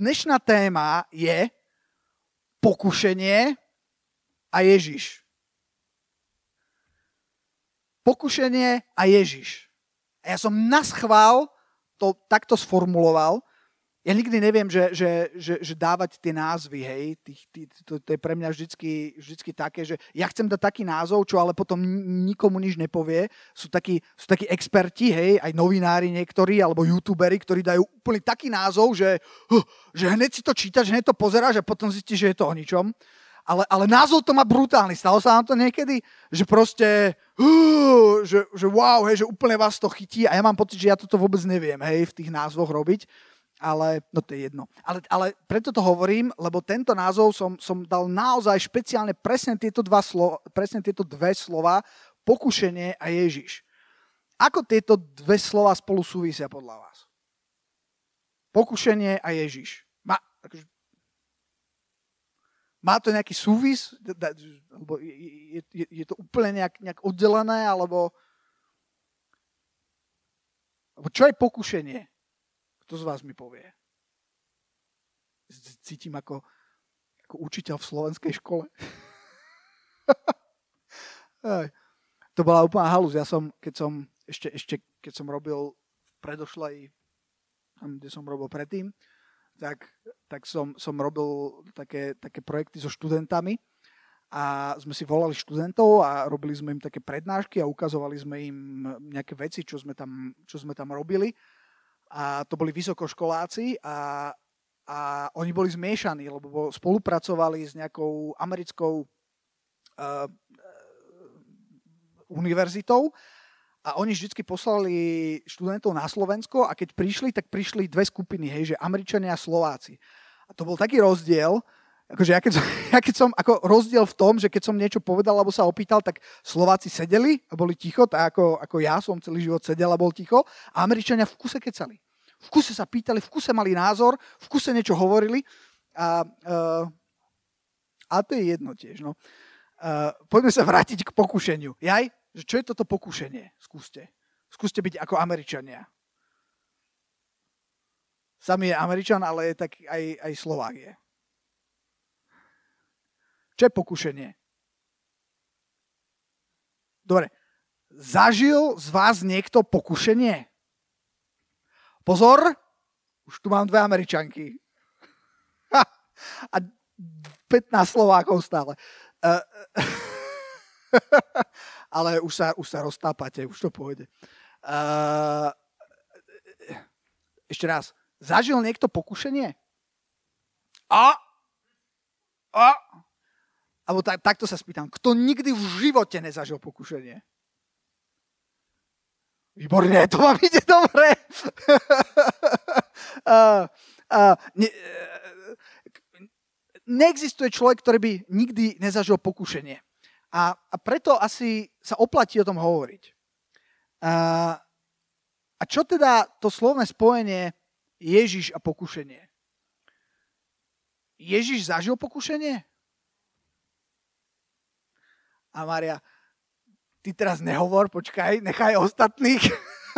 dnešná téma je pokušenie a Ježiš. Pokušenie a Ježiš. A ja som na schvál to takto sformuloval, ja nikdy neviem, že, že, že, že dávať tie názvy, hej, tých, tých, to, to je pre mňa vždycky, vždycky také, že ja chcem dať taký názov, čo ale potom nikomu nič nepovie. Sú takí, sú takí experti, hej, aj novinári niektorí, alebo youtuberi, ktorí dajú úplne taký názov, že, že hneď si to čítaš, hneď to pozeráš a potom zistíš, že je to o ničom. Ale, ale názov to má brutálny. Stalo sa vám to niekedy? Že proste, uh, že, že wow, hej, že úplne vás to chytí a ja mám pocit, že ja toto vôbec neviem, hej, v tých názvoch robiť ale no to je jedno. Ale, ale preto to hovorím, lebo tento názov som, som dal naozaj špeciálne presne tieto, dva slo, presne tieto dve slova, pokušenie a Ježiš. Ako tieto dve slova spolu súvisia podľa vás? Pokušenie a Ježiš. Má, akože, má to nejaký súvis? Alebo je, je, je to úplne nejak, nejak oddelené? Alebo, alebo čo je pokušenie? Kto z vás mi povie? Cítim ako, ako učiteľ v slovenskej škole. to bola úplná halus. Ja som, keď som, ešte, ešte keď som robil v predošlej, tam, kde som robil predtým, tak, tak som, som robil také, také projekty so študentami a sme si volali študentov a robili sme im také prednášky a ukazovali sme im nejaké veci, čo sme tam, čo sme tam robili a to boli vysokoškoláci a, a oni boli zmiešaní, lebo spolupracovali s nejakou americkou uh, univerzitou a oni vždy poslali študentov na Slovensko a keď prišli, tak prišli dve skupiny, hej, že Američania a Slováci. A to bol taký rozdiel, akože ja keď, som, ja keď som, ako rozdiel v tom, že keď som niečo povedal alebo sa opýtal, tak Slováci sedeli a boli ticho, tak ako, ako ja som celý život sedel a bol ticho a Američania v kuse kecali. V kuse sa pýtali, v kuse mali názor, v kuse niečo hovorili a, uh, a to je jedno tiež. No. Uh, poďme sa vrátiť k pokušeniu. Jaj, že čo je toto pokušenie? Skúste. Skúste byť ako Američania. Sami je Američan, ale tak aj, aj Slovák je. Čo je pokušenie? Dobre. Zažil z vás niekto pokušenie? Pozor, už tu mám dve Američanky. Ha, a 15 Slovákov stále. Uh, ale už sa, už sa roztápate, už to pôjde. Uh, ešte raz. Zažil niekto pokušenie? A? A? Alebo tak, takto sa spýtam. Kto nikdy v živote nezažil pokušenie? Výborne, to vám ide dobre. uh, uh, ne, uh, neexistuje človek, ktorý by nikdy nezažil pokušenie. A, a preto asi sa oplatí o tom hovoriť. Uh, a čo teda to slovné spojenie Ježiš a pokušenie? Ježiš zažil pokušenie? A Maria, ty teraz nehovor, počkaj, nechaj ostatných.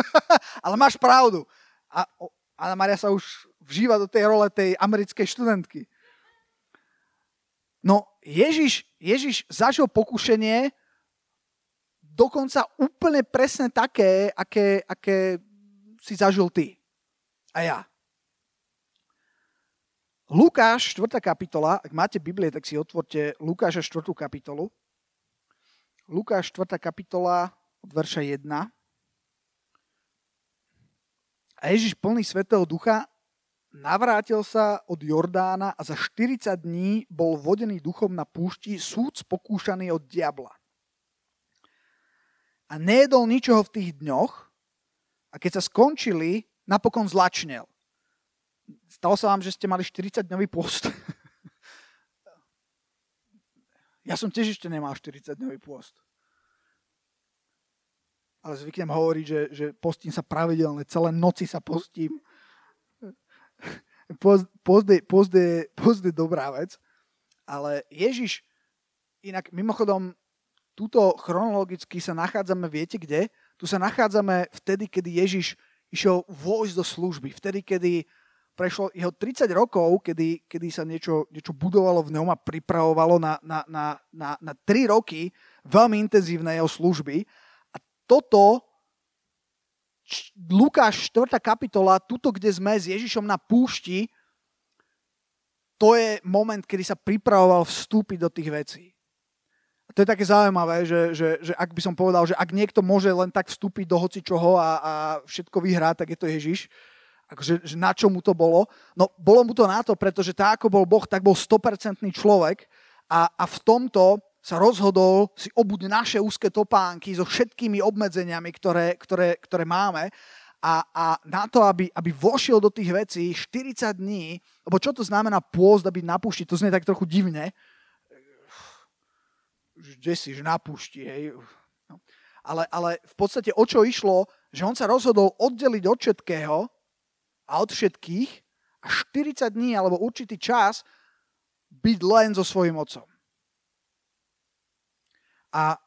Ale máš pravdu. A Anna Maria sa už vžíva do tej role tej americkej študentky. No Ježiš, Ježiš zažil pokušenie dokonca úplne presne také, aké, aké si zažil ty a ja. Lukáš, 4. kapitola, ak máte Biblie, tak si otvorte Lukáša 4. kapitolu. Lukáš 4. kapitola od verša 1. A Ježiš plný Svetého Ducha navrátil sa od Jordána a za 40 dní bol vodený duchom na púšti súd pokúšaný od diabla. A nejedol ničoho v tých dňoch a keď sa skončili, napokon zlačnel. Stalo sa vám, že ste mali 40-dňový post? Ja som tiež ešte nemal 40-dňový pôst. Ale zvyknem hovoriť, že, že postím sa pravidelne, celé noci sa postím. Post, post, je, post, je, post je dobrá vec, ale Ježiš, inak mimochodom, túto chronologicky sa nachádzame, viete kde? Tu sa nachádzame vtedy, kedy Ježiš išiel vojsť do služby, vtedy, kedy prešlo jeho 30 rokov, kedy, kedy sa niečo, niečo budovalo v ňom a pripravovalo na, na, na, na, na 3 roky veľmi intenzívnej jeho služby. A toto, Lukáš 4. kapitola, tuto, kde sme s Ježišom na púšti, to je moment, kedy sa pripravoval vstúpiť do tých vecí. A to je také zaujímavé, že, že, že ak by som povedal, že ak niekto môže len tak vstúpiť do hoci čoho a, a všetko vyhrá, tak je to Ježiš. Akože, že na čo mu to bolo? No, bolo mu to na to, pretože tak, ako bol Boh, tak bol 100% človek a, a v tomto sa rozhodol si obuť naše úzke topánky so všetkými obmedzeniami, ktoré, ktoré, ktoré máme a, a na to, aby, aby vošiel do tých vecí 40 dní, lebo čo to znamená pôzd aby na to znie tak trochu divne, kde si, že na hej. No. Ale, ale v podstate o čo išlo, že on sa rozhodol oddeliť od všetkého a od všetkých a 40 dní alebo určitý čas byť len so svojím otcom. A,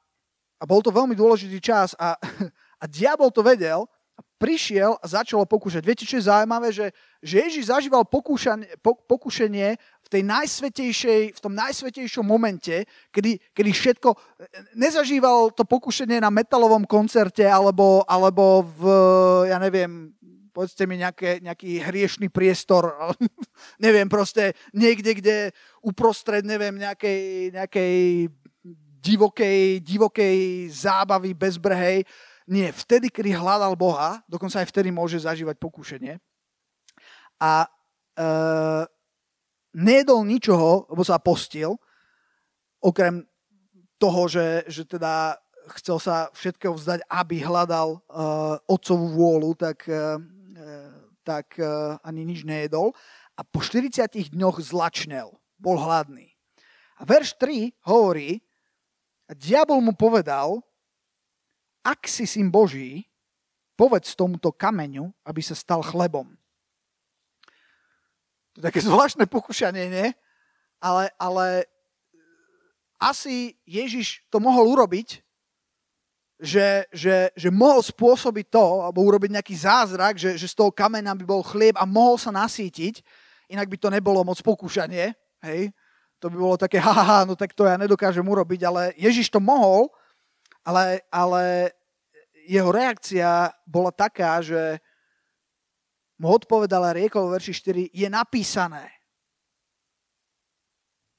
a bol to veľmi dôležitý čas a, a diabol to vedel a prišiel a začal pokúšať. Viete, čo je zaujímavé? Že, že Ježiš zažíval pokúšanie, pokušenie v, tej najsvetejšej, v tom najsvetejšom momente, kedy, kedy všetko... Nezažíval to pokušenie na metalovom koncerte alebo, alebo v, ja neviem, povedzte mi nejaké, nejaký hriešný priestor, neviem, proste niekde, kde uprostred, neviem, nejakej, nejakej divokej, divokej zábavy bezbrhej. Nie, vtedy, kedy hľadal Boha, dokonca aj vtedy môže zažívať pokúšenie. A e, nejedol ničoho, lebo sa postil, okrem toho, že, že teda chcel sa všetkého vzdať, aby hľadal uh, otcovú vôľu, tak, uh, tak uh, ani nič nejedol. A po 40 dňoch zlačnel, bol hladný. A verš 3 hovorí, a diabol mu povedal, ak si syn Boží, povedz tomuto kameňu, aby sa stal chlebom. To je také zvláštne pokušanie, nie? Ale, ale asi Ježiš to mohol urobiť, že, že, že mohol spôsobiť to, alebo urobiť nejaký zázrak, že, že z toho kameňa by bol chlieb a mohol sa nasítiť, inak by to nebolo moc pokúšanie, hej? to by bolo také, haha, no tak to ja nedokážem urobiť, ale Ježiš to mohol, ale, ale jeho reakcia bola taká, že mu odpovedal a riekol v verši 4, je napísané.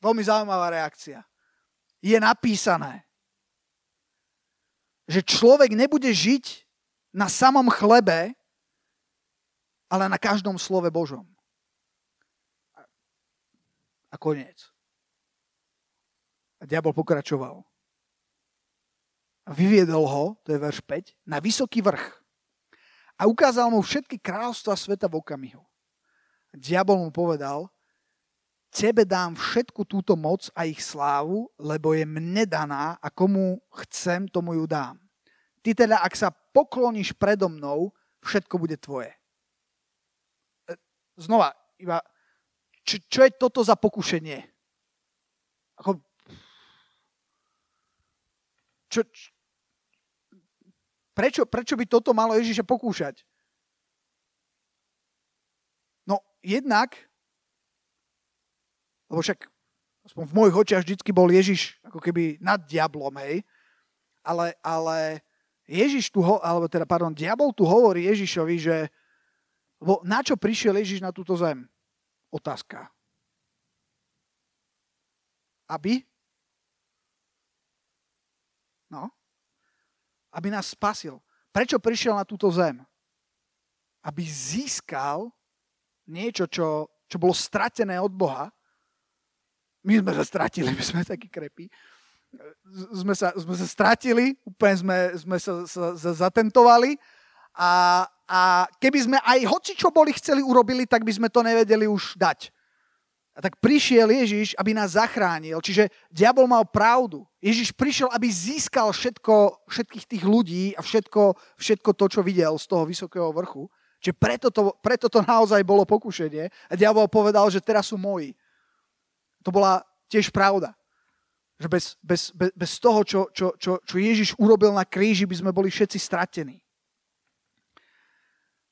Veľmi zaujímavá reakcia. Je napísané, že človek nebude žiť na samom chlebe, ale na každom slove Božom. A koniec. A diabol pokračoval. A vyviedol ho, to je verš 5, na vysoký vrch. A ukázal mu všetky kráľstva sveta v okamihu. A diabol mu povedal, tebe dám všetku túto moc a ich slávu, lebo je mne daná a komu chcem, tomu ju dám. Ty teda, ak sa pokloníš predo mnou, všetko bude tvoje. E, znova, iba, čo, čo je toto za pokušenie? Ako, čo, prečo, prečo by toto malo Ježiša pokúšať? No, jednak, lebo však aspoň v mojich očiach vždycky bol Ježiš ako keby nad diablom, hej. Ale, ale Ježiš tu, ho, alebo teda, pardon, diabol tu hovorí Ježišovi, že lebo na čo prišiel Ježiš na túto zem? Otázka. Aby No. Aby nás spasil. Prečo prišiel na túto zem? Aby získal niečo, čo, čo bolo stratené od Boha. My sme sa stratili, my sme takí krepí. Sme sa, sme sa stratili, úplne sme, sme sa, sa, sa zatentovali a, a keby sme aj hoci čo boli chceli urobili, tak by sme to nevedeli už dať. A tak prišiel Ježiš, aby nás zachránil. Čiže diabol mal pravdu. Ježiš prišiel, aby získal všetko, všetkých tých ľudí a všetko, všetko to, čo videl z toho vysokého vrchu. Čiže preto to, preto to naozaj bolo pokušenie. A diabol povedal, že teraz sú moji. To bola tiež pravda. Že bez, bez, bez, bez toho, čo, čo, čo, čo Ježiš urobil na kríži, by sme boli všetci stratení.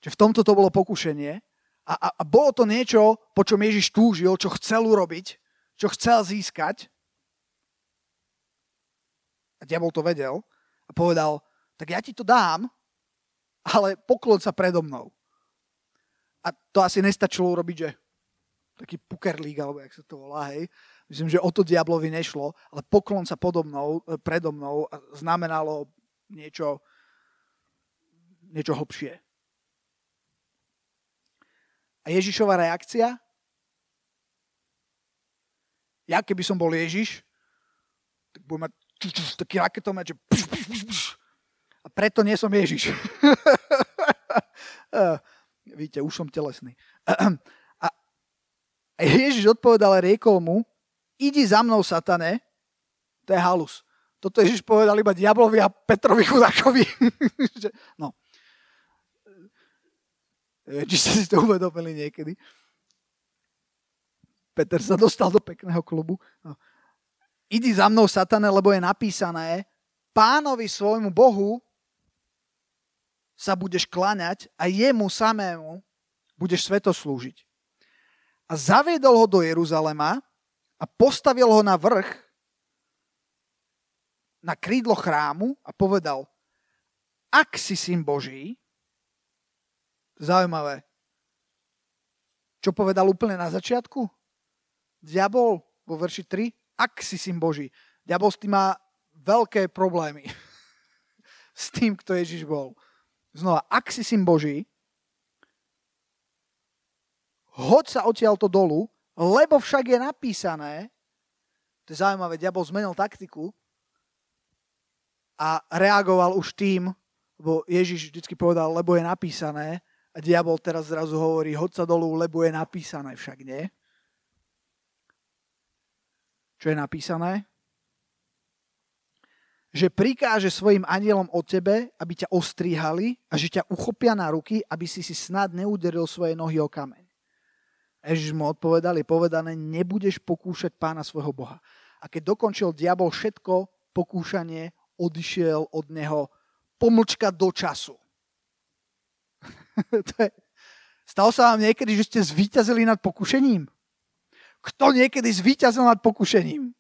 Čiže v tomto to bolo pokušenie. A, a, a bolo to niečo, po čom Ježiš túžil, čo chcel urobiť, čo chcel získať. A diabol to vedel a povedal, tak ja ti to dám, ale poklon sa predo mnou. A to asi nestačilo urobiť, že taký poker league, alebo jak sa to volá, hej. Myslím, že o to diablovi nešlo, ale poklon sa podobnou, predo mnou znamenalo niečo, niečo hlbšie. A Ježišova reakcia? Ja keby som bol Ježiš, tak budem mať taký raketomet, že a preto nie som Ježiš. Víte, už som telesný. A Ježiš odpovedal a riekol mu, idi za mnou, satane, to je halus. Toto Ježiš povedal iba diablovi a Petrovi chudákovi. no, či ste si to uvedomili niekedy. Peter sa dostal do pekného klubu. No. Idi za mnou, satane, lebo je napísané, pánovi svojmu Bohu sa budeš kláňať a jemu samému budeš sveto slúžiť. A zaviedol ho do Jeruzalema a postavil ho na vrch, na krídlo chrámu a povedal, ak si syn Boží, Zaujímavé. Čo povedal úplne na začiatku? Diabol vo verši 3, ak si syn Boží. Diabol s tým má veľké problémy. s tým, kto Ježiš bol. Znova, ak si syn Boží, hoď sa odtiaľto dolu, lebo však je napísané, to je zaujímavé, diabol zmenil taktiku a reagoval už tým, lebo Ježiš vždy povedal, lebo je napísané, a diabol teraz zrazu hovorí, hoď sa dolu, lebo je napísané, však nie? Čo je napísané? Že prikáže svojim anielom o tebe, aby ťa ostríhali a že ťa uchopia na ruky, aby si si snad neuderil svoje nohy o kameň. Ježiš mu odpovedal, je povedané, nebudeš pokúšať pána svojho Boha. A keď dokončil diabol všetko, pokúšanie odišiel od neho pomlčka do času. to je... Stalo sa vám niekedy, že ste zvíťazili nad pokušením? Kto niekedy zvíťazil nad pokušením?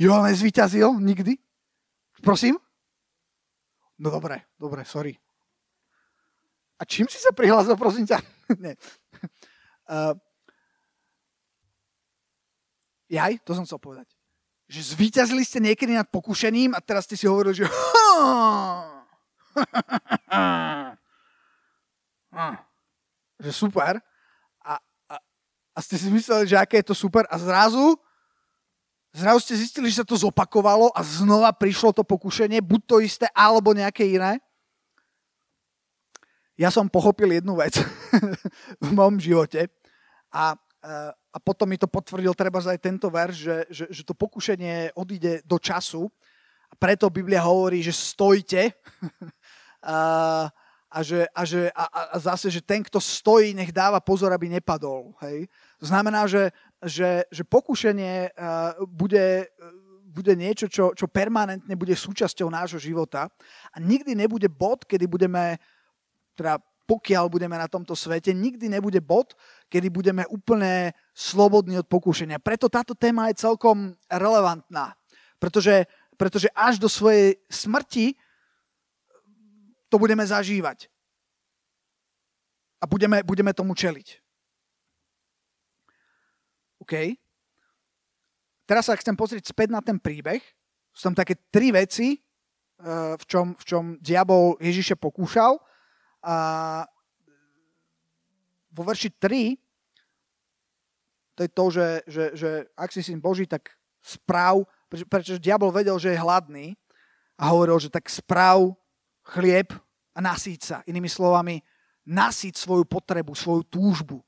Jo, nezvíťazil nikdy? Prosím? No dobre, dobre, sorry. A čím si sa prihlásil, prosím ťa? Nie. Uh, jaj, to som chcel povedať. Že zvíťazili ste niekedy nad pokušením a teraz ste si hovorili, že že super. A, a, a ste si mysleli, že aké je to super. A zrazu, zrazu ste zistili, že sa to zopakovalo a znova prišlo to pokušenie, buď to isté, alebo nejaké iné. Ja som pochopil jednu vec v mojom živote a, a potom mi to potvrdil treba aj tento verš, že, že, že to pokušenie odíde do času a preto Biblia hovorí, že stojte a, a, že, a, že, a, a zase, že ten, kto stojí, nech dáva pozor, aby nepadol. Hej? To znamená, že, že, že pokušenie bude, bude niečo, čo, čo permanentne bude súčasťou nášho života a nikdy nebude bod, kedy budeme, teda pokiaľ budeme na tomto svete, nikdy nebude bod, kedy budeme úplne slobodní od pokúšenia. Preto táto téma je celkom relevantná, pretože, pretože až do svojej smrti to budeme zažívať. A budeme, budeme tomu čeliť. OK? Teraz sa chcem pozrieť späť na ten príbeh. Sú tam také tri veci, eh, v čom, v čom diabol Ježiše pokúšal. A vo verši 3 to je to, že, že, že ak si syn Boží, tak správ, pretože diabol vedel, že je hladný a hovoril, že tak správ chlieb a nasíť sa. Inými slovami, nasíť svoju potrebu, svoju túžbu.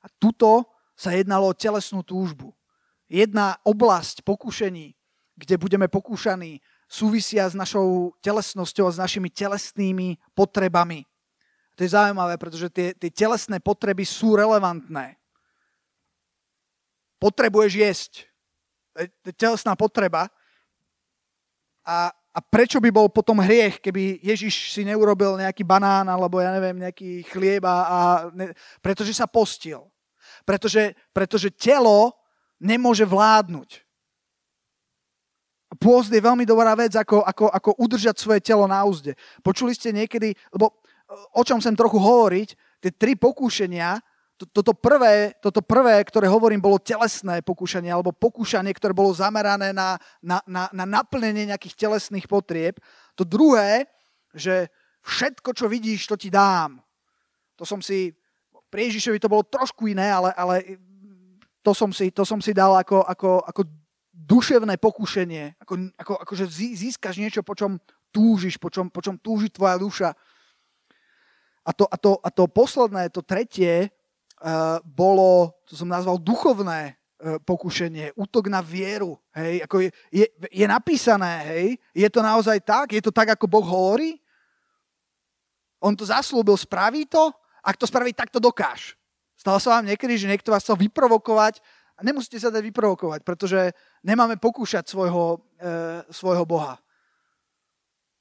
A tuto sa jednalo o telesnú túžbu. Jedna oblasť pokušení, kde budeme pokúšaní, súvisia s našou telesnosťou a s našimi telesnými potrebami. To je zaujímavé, pretože tie, tie telesné potreby sú relevantné. Potrebuješ jesť. To je telesná potreba. A a prečo by bol potom hriech, keby Ježiš si neurobil nejaký banán alebo ja neviem, nejaký chlieb a, a ne, pretože sa postil. Pretože, pretože telo nemôže vládnuť. Pôzd je veľmi dobrá vec, ako, ako, ako udržať svoje telo na úzde. Počuli ste niekedy, lebo o čom chcem trochu hovoriť, tie tri pokúšenia, toto prvé, toto prvé, ktoré hovorím, bolo telesné pokúšanie, alebo pokúšanie, ktoré bolo zamerané na, na, na, na naplnenie nejakých telesných potrieb. To druhé, že všetko, čo vidíš, to ti dám. To som si, pri Ježišovi to bolo trošku iné, ale, ale to, som si, to som si dal ako, ako, ako duševné pokušenie, ako, ako, ako že získaš niečo, po čom túžiš, po čom, po čom túži tvoja duša. A to, a, to, a to posledné, to tretie, uh, bolo, to som nazval duchovné uh, pokušenie, útok na vieru. Hej? Ako je, je, je napísané, hej? je to naozaj tak? Je to tak, ako Boh hovorí? On to zaslúbil, spraví to? Ak to spraví, tak to dokáž. Stalo sa vám niekedy, že niekto vás chcel vyprovokovať a nemusíte sa dať vyprovokovať, pretože nemáme pokúšať svojho, e, svojho Boha.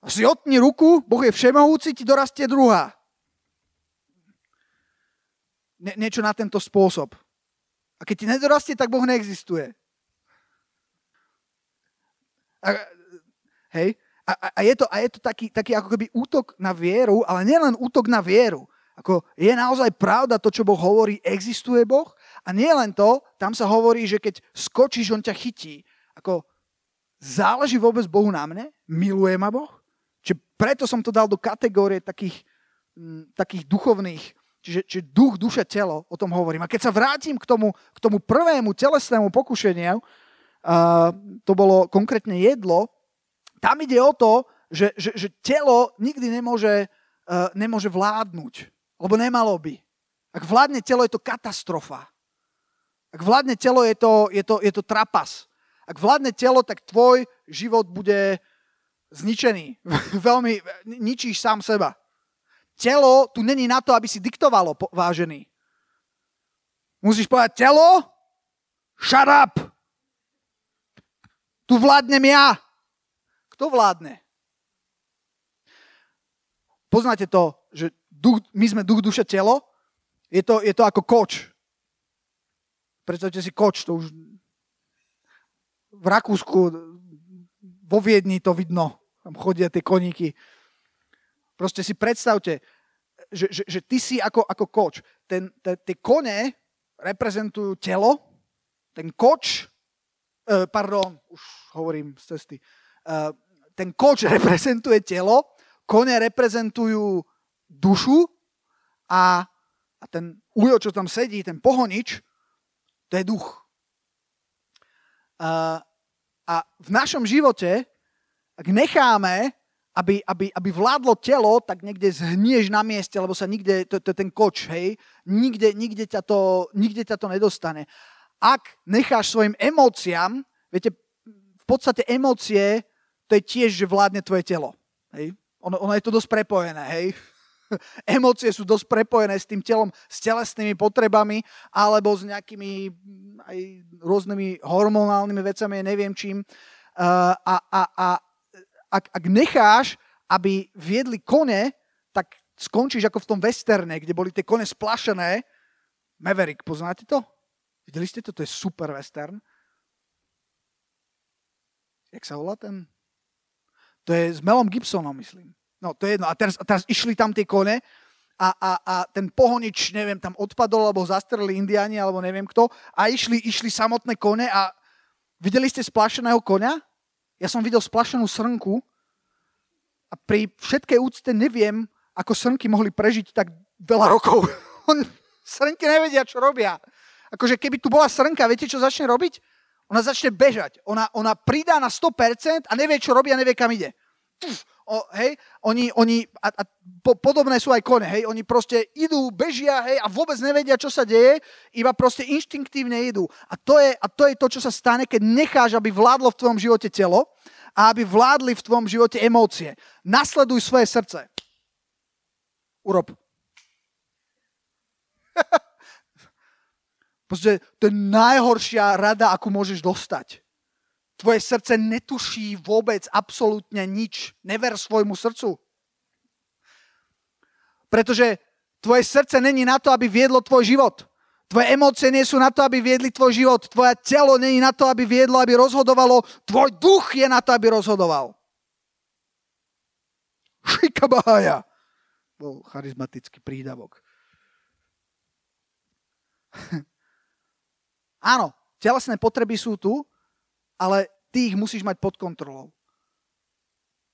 Si otni ruku, Boh je všemohúci, ti dorastie druhá nie, niečo na tento spôsob. A keď ti nedorastie, tak Boh neexistuje. A, hej? A, a, a je to, a je to taký, taký ako keby útok na vieru, ale nielen útok na vieru. Ako je naozaj pravda to, čo Boh hovorí, existuje Boh. A nie len to, tam sa hovorí, že keď skočíš, on ťa chytí. Ako záleží vôbec Bohu na mne? Miluje ma Boh? Čiže preto som to dal do kategórie takých, takých duchovných Čiže, čiže duch, duša, telo, o tom hovorím. A keď sa vrátim k tomu, k tomu prvému telesnému pokušeniu, uh, to bolo konkrétne jedlo, tam ide o to, že, že, že telo nikdy nemôže, uh, nemôže vládnuť, lebo nemalo by. Ak vládne telo, je to katastrofa. Ak vládne telo, je to, je to, je to trapas. Ak vládne telo, tak tvoj život bude zničený. Veľmi ničíš sám seba. Telo tu není na to, aby si diktovalo, vážený. Musíš povedať, telo, shut up. Tu vládnem ja. Kto vládne? Poznáte to, že duch, my sme duch, duša, telo? Je to, je to ako koč. Predstavte si koč, to už v Rakúsku, vo Viedni to vidno. Tam chodia tie koníky. Proste si predstavte, že, že, že ty si ako, ako koč. Ten, te, tie kone reprezentujú telo, ten koč, uh, pardon, už hovorím z cesty, uh, ten koč reprezentuje telo, kone reprezentujú dušu a, a ten ujo, čo tam sedí, ten pohonič, to je duch. Uh, a v našom živote, ak necháme aby, aby, aby vládlo telo, tak niekde zhnieš na mieste, lebo sa nikde, to, to je ten koč, hej, nikde, nikde, ťa to, nikde ťa to nedostane. Ak necháš svojim emóciám, viete, v podstate emócie, to je tiež, že vládne tvoje telo. Hej. Ono, ono je to dosť prepojené, hej. Emócie sú dosť prepojené s tým telom, s telesnými potrebami alebo s nejakými aj rôznymi hormonálnymi vecami, neviem čím. A, a, a ak, ak necháš, aby viedli kone, tak skončíš ako v tom westerne, kde boli tie kone splašené. Maverick, poznáte to? Videli ste to? To je super western. Jak sa volá ten? To je s Melom Gibsonom, myslím. No, to je jedno. A teraz, a teraz išli tam tie kone a, a, a ten pohonič, neviem, tam odpadol, alebo zastreli indiani, alebo neviem kto. A išli, išli samotné kone a videli ste splašeného konia? Ja som videl splašenú srnku a pri všetkej úcte neviem, ako srnky mohli prežiť tak veľa rokov. srnky nevedia, čo robia. Akože keby tu bola srnka, viete, čo začne robiť? Ona začne bežať. Ona, ona pridá na 100% a nevie, čo robí a nevie, kam ide. Puf, o, hej, oni, oni a, a po, podobné sú aj kone, hej, oni proste idú, bežia, hej, a vôbec nevedia, čo sa deje, iba proste inštinktívne idú. A to je, a to, je to, čo sa stane, keď necháš, aby vládlo v tvojom živote telo a aby vládli v tvojom živote emócie. Nasleduj svoje srdce. Urob. Proste to je najhoršia rada, akú môžeš dostať. Tvoje srdce netuší vôbec absolútne nič. Never svojmu srdcu. Pretože tvoje srdce není na to, aby viedlo tvoj život. Tvoje emócie nie sú na to, aby viedli tvoj život. Tvoje telo není na to, aby viedlo, aby rozhodovalo. Tvoj duch je na to, aby rozhodoval. Šikabahaja. Bol charizmatický prídavok. Áno, telesné potreby sú tu, ale ty ich musíš mať pod kontrolou.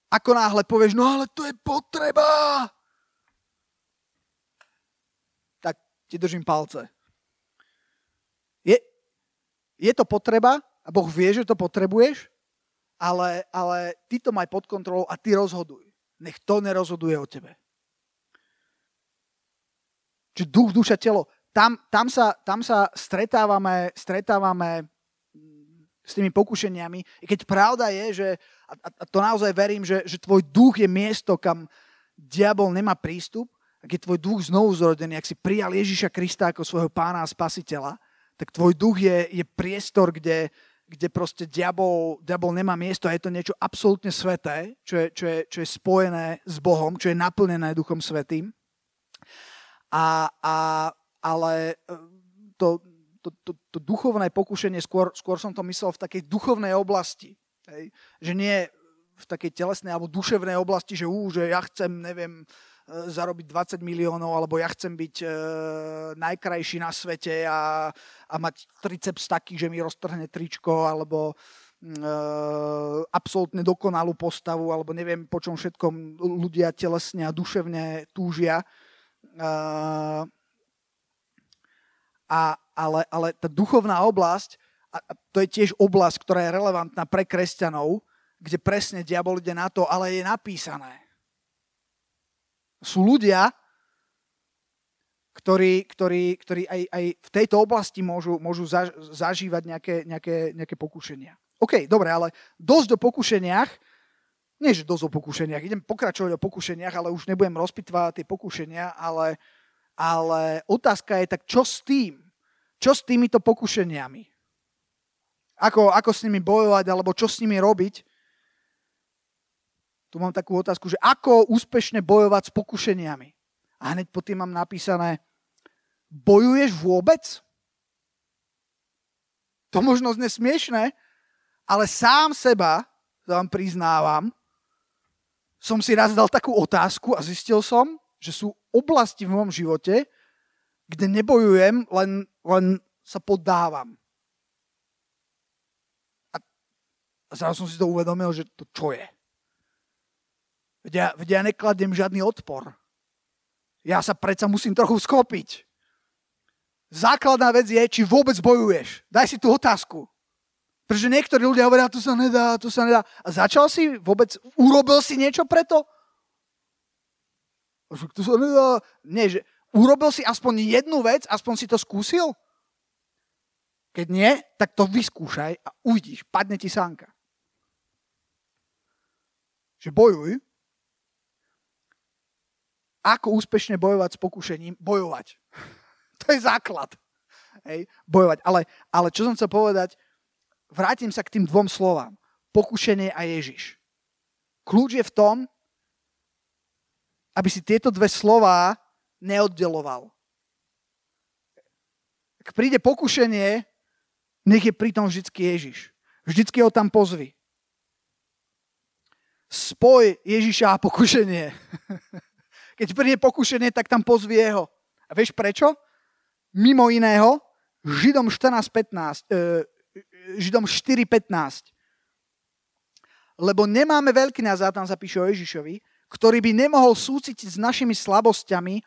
Ako náhle povieš, no ale to je potreba, tak ti držím palce je to potreba a Boh vie, že to potrebuješ, ale, ale ty to maj pod kontrolou a ty rozhoduj. Nech to nerozhoduje o tebe. Čiže duch, duša, telo. Tam, tam, sa, tam sa stretávame, stretávame s tými pokušeniami. I keď pravda je, že, a, a to naozaj verím, že, že tvoj duch je miesto, kam diabol nemá prístup, ak je tvoj duch znovu zrodený, ak si prijal Ježiša Krista ako svojho pána a spasiteľa, tak tvoj duch je, je priestor, kde, kde proste diabol, diabol nemá miesto a je to niečo absolútne sveté, čo je, čo, je, čo je spojené s Bohom, čo je naplnené Duchom Svetým. A, a, ale e, to, to, to, to duchovné pokušenie, skôr, skôr som to myslel v takej duchovnej oblasti. Hej? Že nie v takej telesnej alebo duševnej oblasti, že, ú, že ja chcem, neviem, E, zarobiť 20 miliónov, alebo ja chcem byť e, najkrajší na svete a, a mať triceps taký, že mi roztrhne tričko, alebo mm, e, absolútne dokonalú postavu, alebo neviem, po čom všetkom ľudia telesne a duševne túžia. E, a, ale, ale tá duchovná oblasť, a, to je tiež oblasť, ktorá je relevantná pre kresťanov, kde presne diabol ide na to, ale je napísané sú ľudia, ktorí, ktorí, ktorí aj, aj v tejto oblasti môžu, môžu zaž, zažívať nejaké, nejaké, nejaké pokušenia. OK, dobre, ale dosť o pokušeniach, nie že dosť o pokušeniach, idem pokračovať o pokušeniach, ale už nebudem rozpitvať tie pokušenia, ale, ale otázka je, tak čo s tým? Čo s týmito pokušeniami? Ako, ako s nimi bojovať, alebo čo s nimi robiť? tu mám takú otázku, že ako úspešne bojovať s pokušeniami. A hneď pod tým mám napísané, bojuješ vôbec? To možno zne smiešné, ale sám seba, vám priznávam, som si raz dal takú otázku a zistil som, že sú oblasti v môjom živote, kde nebojujem, len, len sa poddávam. A zrazu som si to uvedomil, že to čo je. Veď ja, veď ja nekladiem žiadny odpor. Ja sa predsa musím trochu skopiť. Základná vec je, či vôbec bojuješ. Daj si tú otázku. Pretože niektorí ľudia hovoria, to sa nedá, to sa nedá. A začal si vôbec, urobil si niečo preto? To sa nedá. Nie, že urobil si aspoň jednu vec, aspoň si to skúsil? Keď nie, tak to vyskúšaj a uvidíš, padne ti sánka. Že bojuj, ako úspešne bojovať s pokušením? Bojovať. to je základ. Hej, bojovať. Ale, ale čo som chcel povedať, vrátim sa k tým dvom slovám. Pokušenie a Ježiš. Kľúč je v tom, aby si tieto dve slová neoddeloval. Ak príde pokušenie, nech je pritom vždycky Ježiš. Vždycky ho tam pozvi. Spoj Ježiša a pokušenie. Keď príde pokušenie, tak tam pozvie ho. A vieš prečo? Mimo iného, Židom 14.15, e, Židom 4.15. Lebo nemáme veľký nazad, tam zapíše o Ježišovi, ktorý by nemohol súcitiť s našimi slabosťami,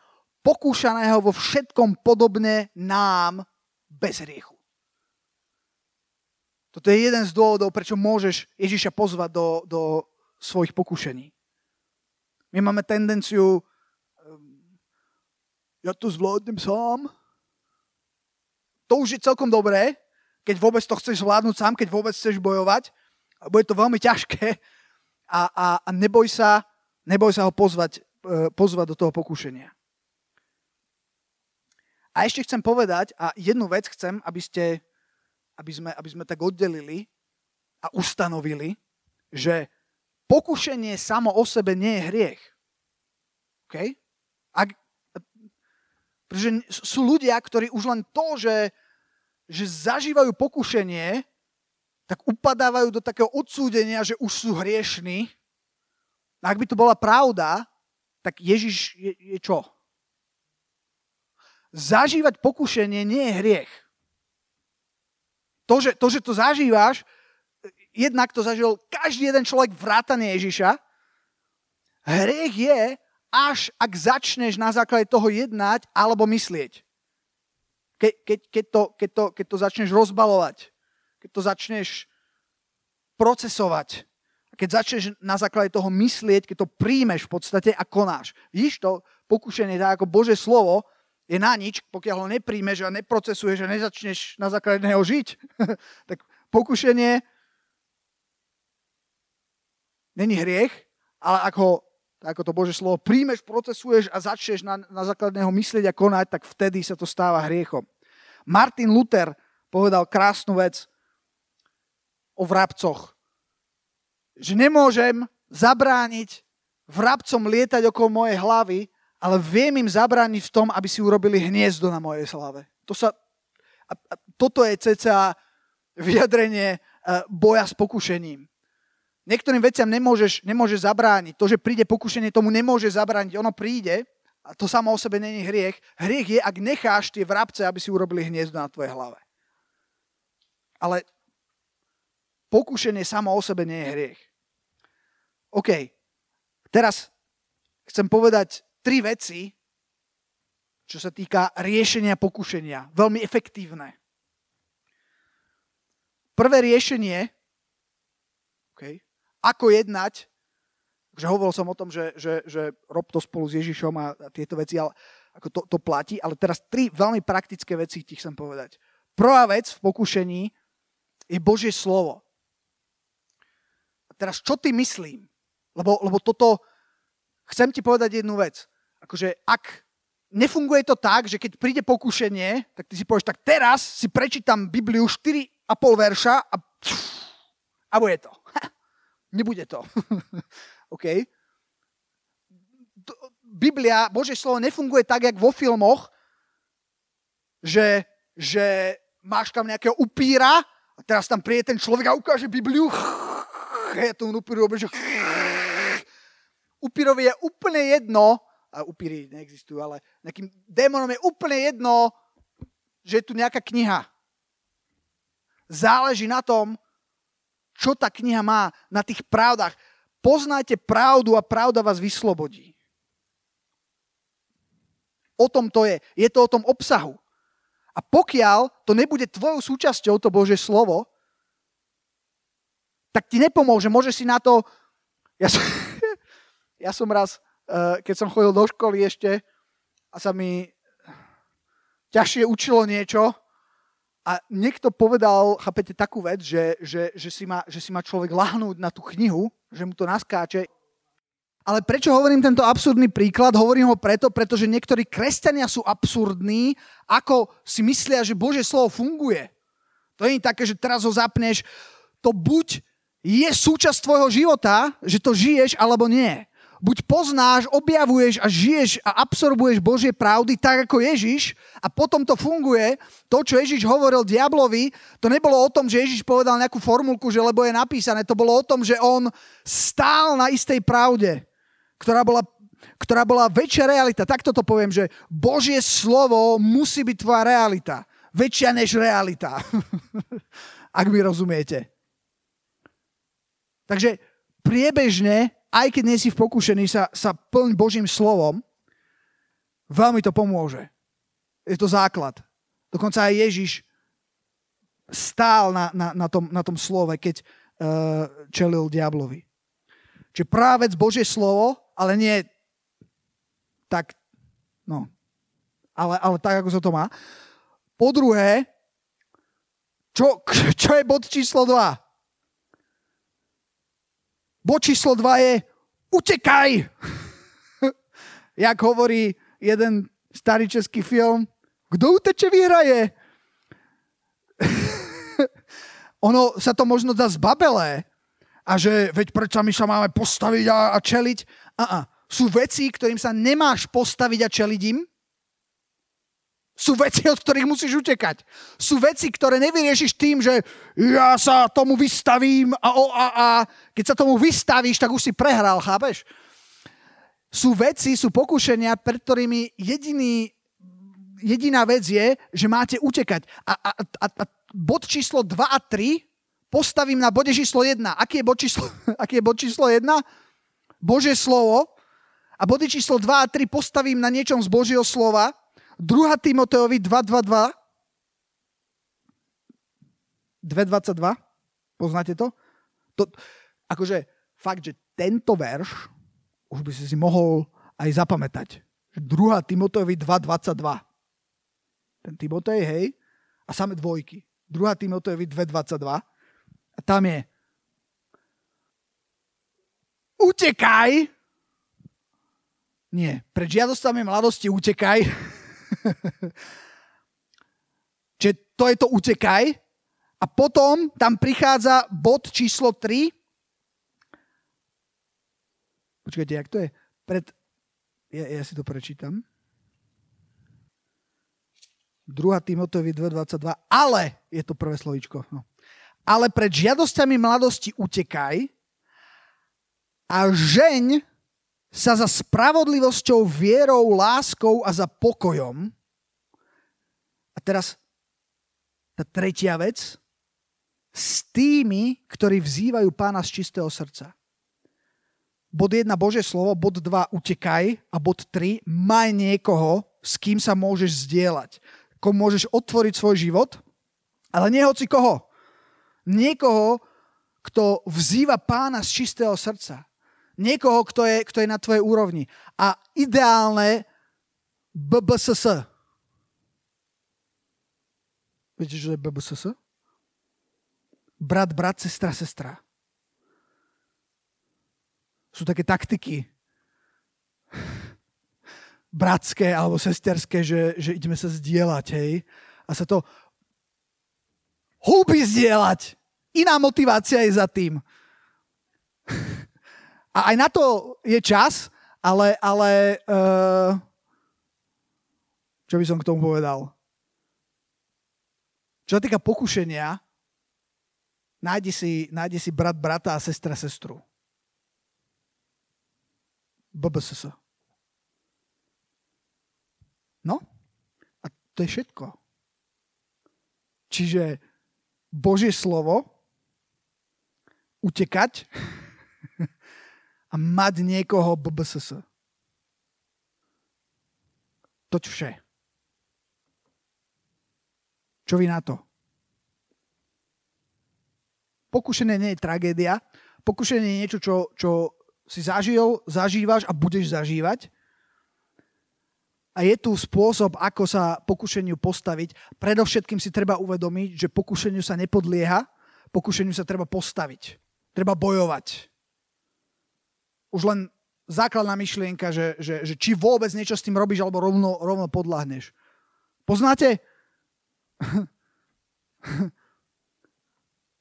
pokúšaného vo všetkom podobne nám bez hriechu. Toto je jeden z dôvodov, prečo môžeš Ježiša pozvať do, do svojich pokušení. My máme tendenciu ja to zvládnem sám. To už je celkom dobré, keď vôbec to chceš zvládnuť sám, keď vôbec chceš bojovať. A bude to veľmi ťažké. A, a, a neboj, sa, neboj sa ho pozvať, e, pozvať do toho pokušenia. A ešte chcem povedať, a jednu vec chcem, aby, ste, aby, sme, aby sme tak oddelili, a ustanovili, že pokušenie samo o sebe nie je hriech. Okay? Ak, pretože sú ľudia, ktorí už len to, že, že zažívajú pokušenie, tak upadávajú do takého odsúdenia, že už sú hriešní. A ak by to bola pravda, tak Ježiš je, je čo? Zažívať pokušenie nie je hriech. To že, to, že to zažíváš, jednak to zažil každý jeden človek vrátane Ježiša. Hriech je, až ak začneš na základe toho jednať alebo myslieť. Ke, keď, keď, to, keď, to, keď to začneš rozbalovať, keď to začneš procesovať, keď začneš na základe toho myslieť, keď to príjmeš v podstate a konáš. Vidíš to pokušenie, tak ako Bože slovo, je na nič, pokiaľ ho nepríjmeš a neprocesuješ a nezačneš na základe neho žiť. tak pokušenie není hriech, ale ak ho, ako to Bože slovo, príjmeš, procesuješ a začneš na, na základe neho myslieť a konať, tak vtedy sa to stáva hriechom. Martin Luther povedal krásnu vec o vrabcoch. Že nemôžem zabrániť vrabcom lietať okolo mojej hlavy, ale viem im zabrániť v tom, aby si urobili hniezdo na mojej slave. To sa, a, a toto je ceca vyjadrenie uh, boja s pokušením. Niektorým veciam nemôžeš, nemôžeš zabrániť. To, že príde pokušenie, tomu nemôže zabrániť. Ono príde a to samo o sebe není hriech. Hriech je, ak necháš tie vrabce, aby si urobili hniezdo na tvojej hlave. Ale pokušenie samo o sebe nie je hriech. OK, teraz chcem povedať tri veci, čo sa týka riešenia pokušenia. Veľmi efektívne. Prvé riešenie, okay, ako jednať, že hovoril som o tom, že, že, že rob to spolu s Ježišom a, tieto veci, ale ako to, to platí, ale teraz tri veľmi praktické veci ti chcem povedať. Prvá vec v pokušení je Božie slovo. A teraz čo ty myslím? Lebo, lebo toto, chcem ti povedať jednu vec akože ak nefunguje to tak, že keď príde pokušenie, tak ty si povieš, tak teraz si prečítam Bibliu 4,5 verša a, a bude to. Nebude to. OK? Biblia, Božie slovo nefunguje tak, jak vo filmoch, že, že máš tam nejakého upíra a teraz tam príde ten človek a ukáže Bibliu. Ja tomu upíru že upírovi je úplne jedno, a upíry neexistujú, ale nejakým démonom je úplne jedno, že je tu nejaká kniha. Záleží na tom, čo tá kniha má, na tých pravdách. Poznajte pravdu a pravda vás vyslobodí. O tom to je. Je to o tom obsahu. A pokiaľ to nebude tvojou súčasťou, to Bože slovo, tak ti nepomôže. Môže si na to... Ja som, ja som raz Eh, keď som chodil do školy ešte a sa mi ťažšie učilo niečo a niekto povedal, chápete, takú vec, že, že, že, si má, že si má človek lahnúť na tú knihu, že mu to naskáče. Ale prečo hovorím tento absurdný príklad? Hovorím ho preto, pretože niektorí kresťania sú absurdní, ako si myslia, že Bože slovo funguje. To nie je také, že teraz ho zapneš. To buď je súčasť tvojho života, že to žiješ, alebo nie buď poznáš, objavuješ a žiješ a absorbuješ Božie pravdy tak ako Ježiš a potom to funguje. To, čo Ježiš hovoril diablovi, to nebolo o tom, že Ježiš povedal nejakú formulku, že lebo je napísané. To bolo o tom, že on stál na istej pravde, ktorá bola, ktorá bola väčšia realita. Takto to poviem, že Božie slovo musí byť tvoja realita. Väčšia než realita. Ak mi rozumiete. Takže priebežne aj keď nie si v pokušení, sa, sa plň Božím slovom, veľmi to pomôže. Je to základ. Dokonca aj Ježiš stál na, na, na, tom, na tom slove, keď uh, čelil diablovi. Čiže prvá vec Božie slovo, ale nie tak, no, ale, ale tak, ako sa to má. Po druhé, čo, čo je bod číslo 2? Bod číslo 2 je utekaj. Jak hovorí jeden starý český film, kto uteče, vyhraje. ono sa to možno dá zbabelé a že veď prečo my sa máme postaviť a, a čeliť. A, a. Sú veci, ktorým sa nemáš postaviť a čeliť im. Sú veci, od ktorých musíš utekať. Sú veci, ktoré nevyriešiš tým, že ja sa tomu vystavím a, o, a, a keď sa tomu vystavíš, tak už si prehral, chápeš? Sú veci, sú pokušenia, pred ktorými jediný, jediná vec je, že máte utekať. A, a, a, a bod číslo 2 a 3 postavím na bode číslo 1. Aký je bod číslo, aký je bod číslo 1? Božie slovo. A body číslo 2 a 3 postavím na niečom z Božieho slova. 2. Timoteovi 2.2.2. 2.22. Poznáte to? to? Akože fakt, že tento verš už by si si mohol aj zapamätať. 2. Timoteovi 2.22. Ten Timotej, hej, a samé dvojky. 2. Timoteovi 2.22. A tam je utekaj. Nie, pred žiadostami mladosti utekaj. Čiže to je to utekaj. A potom tam prichádza bod číslo 3. Počkajte, jak to je? Pred... Ja, ja si to prečítam. 2. Timotovi 2.22. Ale je to prvé slovíčko. No ale pred žiadosťami mladosti utekaj a žeň sa za spravodlivosťou, vierou, láskou a za pokojom. A teraz tá tretia vec. S tými, ktorí vzývajú pána z čistého srdca. Bod 1 Bože slovo, bod 2 utekaj a bod 3 maj niekoho, s kým sa môžeš zdieľať. Komu môžeš otvoriť svoj život, ale nie hoci koho niekoho, kto vzýva pána z čistého srdca. Niekoho, kto je, kto je na tvojej úrovni. A ideálne BBSS. Viete, čo je BBSS? Brat, brat, sestra, sestra. Sú také taktiky bratské alebo sesterské, že, že ideme sa zdieľať, hej. A sa to húby zdieľať. Iná motivácia je za tým. A aj na to je čas, ale, ale uh, čo by som k tomu povedal? Čo sa týka pokušenia, nájdi si, nájdi si brat brata a sestra sestru. BBSS. No, a to je všetko. Čiže Božie slovo utekať a mať niekoho BBSS. Toť vše. Čo vy na to? Pokušenie nie je tragédia. Pokušenie je niečo, čo, čo si zažil, zažívaš a budeš zažívať. A je tu spôsob, ako sa pokušeniu postaviť. Predovšetkým si treba uvedomiť, že pokušeniu sa nepodlieha, pokušeniu sa treba postaviť. Treba bojovať. Už len základná myšlienka, že, že, že či vôbec niečo s tým robíš, alebo rovno, rovno podľahneš. Poznáte?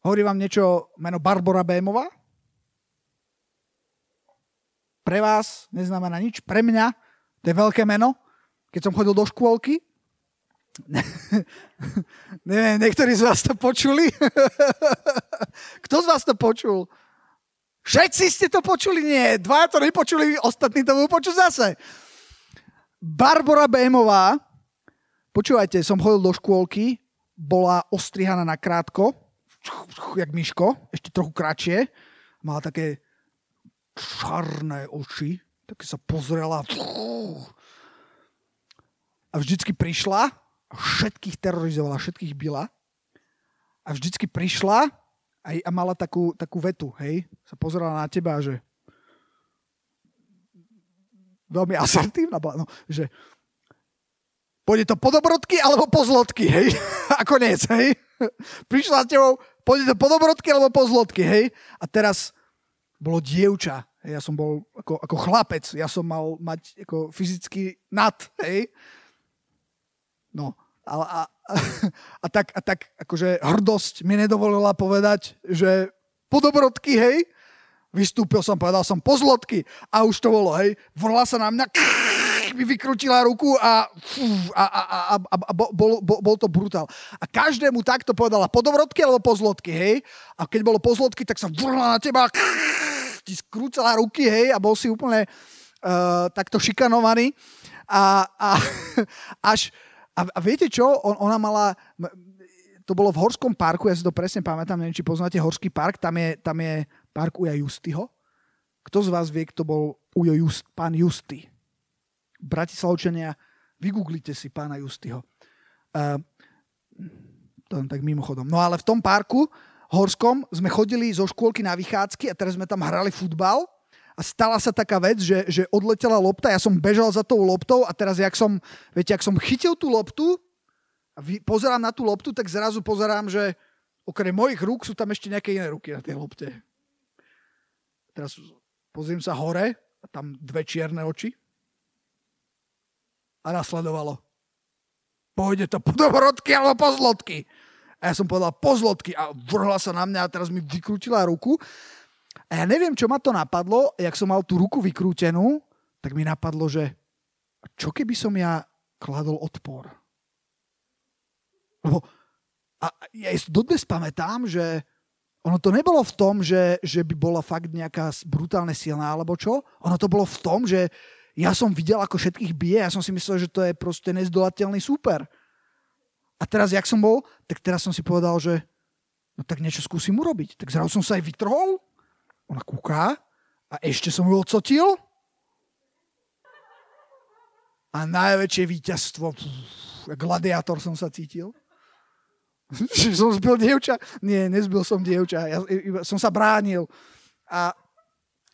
Hovorí vám niečo meno Barbara Bémová? Pre vás neznamená nič. Pre mňa to je veľké meno. Keď som chodil do škôlky, Neviem, niektorí z vás to počuli? Kto z vás to počul? Všetci ste to počuli? Nie. Dvaja to nepočuli, ostatní to budú počuť zase. Barbara Bémová, počúvajte, som chodil do škôlky, bola ostrihaná na krátko, jak myško, ešte trochu kratšie. Mala také čarné oči, také sa pozrela. A vždycky prišla a všetkých terorizovala, všetkých byla a vždycky prišla a, a mala takú, takú vetu, hej, sa pozerala na teba, že veľmi asertívna bola, no, že pôjde to po dobrodky alebo po zlotky, hej, a koniec, hej. Prišla s tebou, pôjde to po dobrodky alebo po zlotky, hej. A teraz bolo dievča, hej, ja som bol ako, ako chlapec, ja som mal mať ako fyzicky nad, hej. No a, a, a, tak, a tak akože hrdosť mi nedovolila povedať, že podobrodky, hej, vystúpil som, povedal som pozlotky a už to bolo, hej, vrla sa na mňa, mi vykrutila ruku a, a, a, a, a, a bol, bol, bol to brutál. A každému takto povedala podobrodky alebo pozlotky, hej, a keď bolo pozlotky, tak sa vrla na teba, ti skrúcala ruky, hej, a bol si úplne uh, takto šikanovaný. A, a až, a, a viete čo, On, ona mala, to bolo v Horskom parku, ja si to presne pamätám, neviem, či poznáte Horský park, tam je, tam je park Uja Justyho. Kto z vás vie, kto bol Ujo Just, pán Justy? Bratislavčania, vygooglite si pána Justyho. Uh, to len tak mimochodom. No ale v tom parku Horskom sme chodili zo škôlky na vychádzky a teraz sme tam hrali futbal a stala sa taká vec, že, že odletela lopta, ja som bežal za tou loptou a teraz, jak som, viete, jak som chytil tú loptu a pozerám na tú loptu, tak zrazu pozerám, že okrem mojich rúk sú tam ešte nejaké iné ruky na tej lopte. Teraz pozriem sa hore a tam dve čierne oči. A nasledovalo. Pôjde to po dobrodky alebo po zlotky. A ja som povedal pozlotky a vrhla sa na mňa a teraz mi vykrútila ruku. A ja neviem, čo ma to napadlo, jak som mal tú ruku vykrútenú, tak mi napadlo, že čo keby som ja kladol odpor? Lebo a ja dodnes pamätám, že ono to nebolo v tom, že, že by bola fakt nejaká brutálne silná alebo čo. Ono to bolo v tom, že ja som videl, ako všetkých bije, ja som si myslel, že to je proste nezdolateľný súper. A teraz, jak som bol, tak teraz som si povedal, že no tak niečo skúsim urobiť. Tak zrazu som sa aj vytrhol, ona kúká a ešte som ju odsotil. A najväčšie víťazstvo, gladiátor som sa cítil. som zbil dievča? Nie, nezbil som dievča. Ja, som sa bránil. A,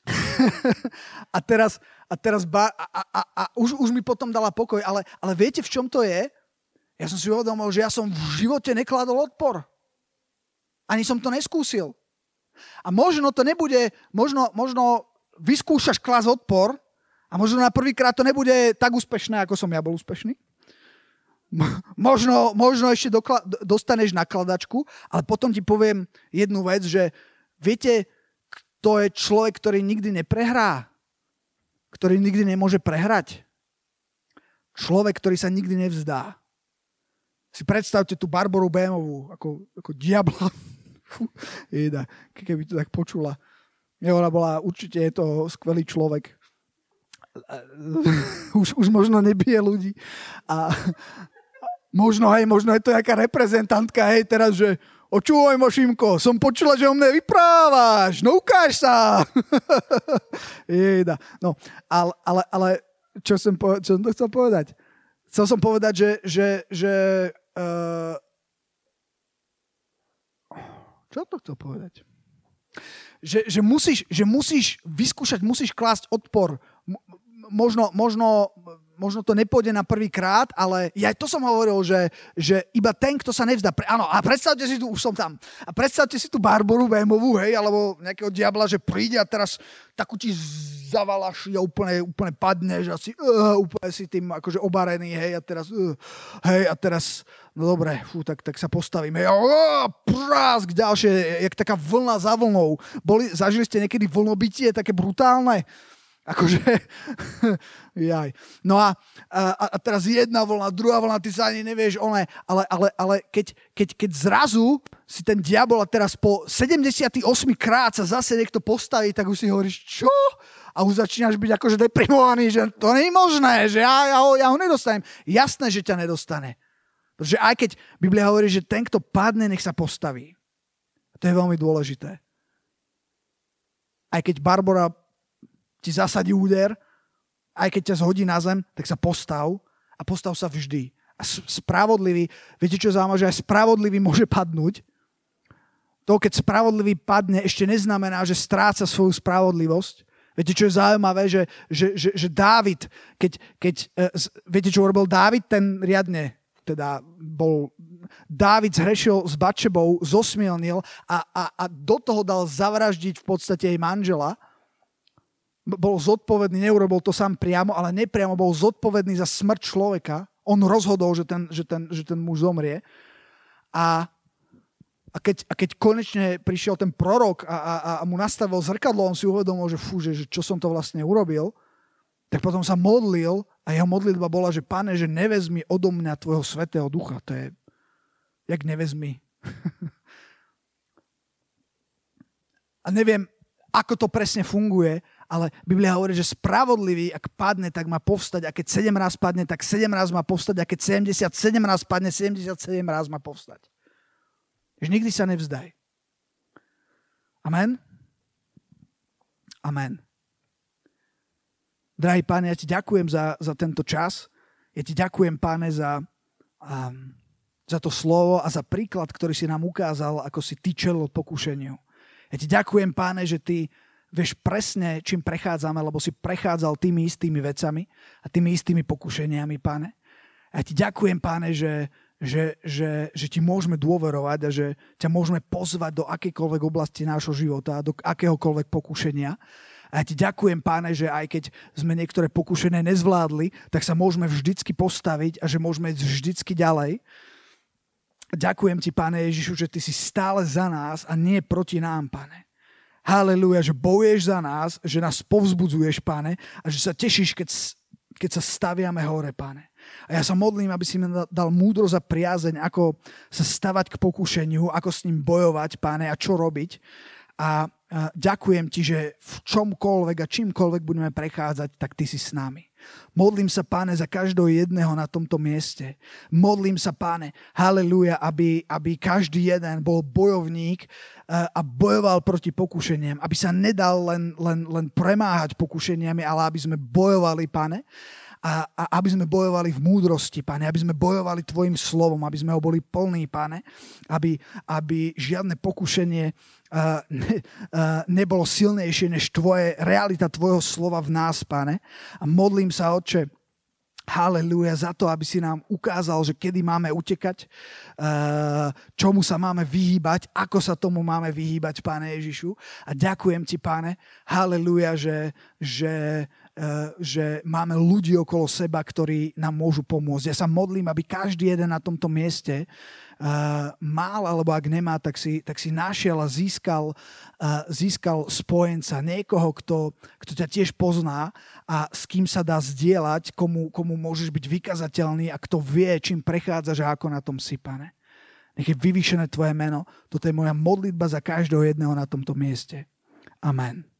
a teraz, a teraz ba, a, a, a už, už mi potom dala pokoj, ale, ale viete, v čom to je? Ja som si uvedomil, že ja som v živote nekladol odpor. Ani som to neskúsil. A možno to nebude, možno, možno vyskúšaš klas odpor a možno na prvýkrát to nebude tak úspešné, ako som ja bol úspešný možno, možno ešte dokla- dostaneš nakladačku, ale potom ti poviem jednu vec, že viete, kto je človek, ktorý nikdy neprehrá? Ktorý nikdy nemôže prehrať? Človek, ktorý sa nikdy nevzdá. Si predstavte tú Barboru Bémovú, ako, ako diabla. Jeda, keby to tak počula. Nie, ona bola, určite je to skvelý človek. už, už možno nebije ľudí. A, Možno, hej, možno je to nejaká reprezentantka, hej, teraz, že očúvaj, Mošimko, som počula, že o mne vyprávaš, no ukáž sa. Jejda. No, ale, ale, ale čo, som po, čo som to chcel povedať? Chcel som povedať, že, že, že uh, čo to chcel povedať? Že, že, musíš, že musíš vyskúšať, musíš klásť odpor. Možno, možno možno to nepôjde na prvý krát, ale ja to som hovoril, že, že iba ten, kto sa nevzdá. Pre, áno, a predstavte si tu, už som tam, a predstavte si tú Barboru Bémovú, hej, alebo nejakého diabla, že príde a teraz takú ti zavalaš a úplne, úplne padneš a si uh, úplne si tým akože obarený, hej, a teraz, uh, hej, a teraz, no dobre, fú, tak, tak sa postavíme. Hej, uh, prásk, ďalšie, jak taká vlna za vlnou. Boli, zažili ste niekedy vlnobytie, také brutálne? Akože, jaj. No a, a, a teraz jedna vlna, druhá vlna, ty sa ani nevieš, one, ale, ale, ale keď, keď, keď zrazu si ten diabol a teraz po 78 krát sa zase niekto postaví, tak už si hovoríš, čo? A už začínaš byť akože deprimovaný, že to nie je možné, že ja, ja, ho, ja ho nedostanem. Jasné, že ťa nedostane. Pretože aj keď Biblia hovorí, že ten, kto padne, nech sa postaví. A to je veľmi dôležité. Aj keď Barbara ti zasadí úder, aj keď ťa zhodí na zem, tak sa postav a postav sa vždy. A spravodlivý, viete čo zaujímavé, že aj spravodlivý môže padnúť. To, keď spravodlivý padne, ešte neznamená, že stráca svoju spravodlivosť. Viete, čo je zaujímavé, že, že, že, že Dávid, keď, keď uh, viete, čo urobil Dávid, ten riadne teda bol, Dávid zhrešil s Bačebou, zosmielnil a, a, a do toho dal zavraždiť v podstate jej manžela bol zodpovedný, neurobil to sám priamo, ale nepriamo bol zodpovedný za smrť človeka, On rozhodol, že ten, že ten, že ten muž zomrie. A, a, keď, a keď konečne prišiel ten prorok a, a, a mu nastavil zrkadlo, on si uvedomil, že fú, že, že čo som to vlastne urobil, tak potom sa modlil a jeho modlitba bola, že pane, že nevezmi odo mňa tvojho svetého ducha. To je, jak nevezmi. a neviem, ako to presne funguje, ale Biblia hovorí, že spravodlivý, ak padne, tak má povstať. A keď 7 raz padne, tak 7 raz má povstať. A keď 77 raz padne, 77 raz má povstať. Že nikdy sa nevzdaj. Amen? Amen. Drahý páne, ja ti ďakujem za, za tento čas. Ja ti ďakujem, páne, za, um, za to slovo a za príklad, ktorý si nám ukázal, ako si ty čelil pokušeniu. Ja ti ďakujem, páne, že ty vieš presne, čím prechádzame, lebo si prechádzal tými istými vecami a tými istými pokušeniami, páne. Ja ti ďakujem, páne, že, že, že, že ti môžeme dôverovať a že ťa môžeme pozvať do akejkoľvek oblasti nášho života, do akéhokoľvek pokušenia. A ja ti ďakujem, páne, že aj keď sme niektoré pokušené nezvládli, tak sa môžeme vždycky postaviť a že môžeme ísť vždycky ďalej. Ďakujem ti, páne Ježišu, že ty si stále za nás a nie proti nám, pane. Haleluja, že bojuješ za nás, že nás povzbudzuješ, pane, a že sa tešíš, keď, keď sa staviame hore, pane. A ja sa modlím, aby si mi dal múdro za priazeň, ako sa stavať k pokušeniu, ako s ním bojovať, páne, a čo robiť. A ďakujem ti, že v čomkoľvek a čímkoľvek budeme prechádzať, tak ty si s nami. Modlím sa, páne, za každého jedného na tomto mieste. Modlím sa, páne, haleluja, aby, aby každý jeden bol bojovník a bojoval proti pokušeniam. Aby sa nedal len, len, len premáhať pokušeniami, ale aby sme bojovali, páne, a, a aby sme bojovali v múdrosti, pane, aby sme bojovali Tvojim slovom, aby sme ho boli plní, pane, aby, aby žiadne pokušenie uh, ne, uh, nebolo silnejšie než tvoje, realita Tvojho slova v nás, pane. A modlím sa, Otče, Haleluja za to, aby si nám ukázal, že kedy máme utekať, uh, čomu sa máme vyhýbať, ako sa tomu máme vyhýbať, Páne Ježišu. A ďakujem Ti, Páne, haleluja, že, že že máme ľudí okolo seba, ktorí nám môžu pomôcť. Ja sa modlím, aby každý jeden na tomto mieste uh, mal, alebo ak nemá, tak si, tak si našiel a získal, uh, získal spojenca, niekoho, kto, kto ťa tiež pozná a s kým sa dá zdieľať, komu, komu môžeš byť vykazateľný a kto vie, čím prechádzaš a ako na tom si, pane. Nech je vyvýšené tvoje meno. Toto je moja modlitba za každého jedného na tomto mieste. Amen.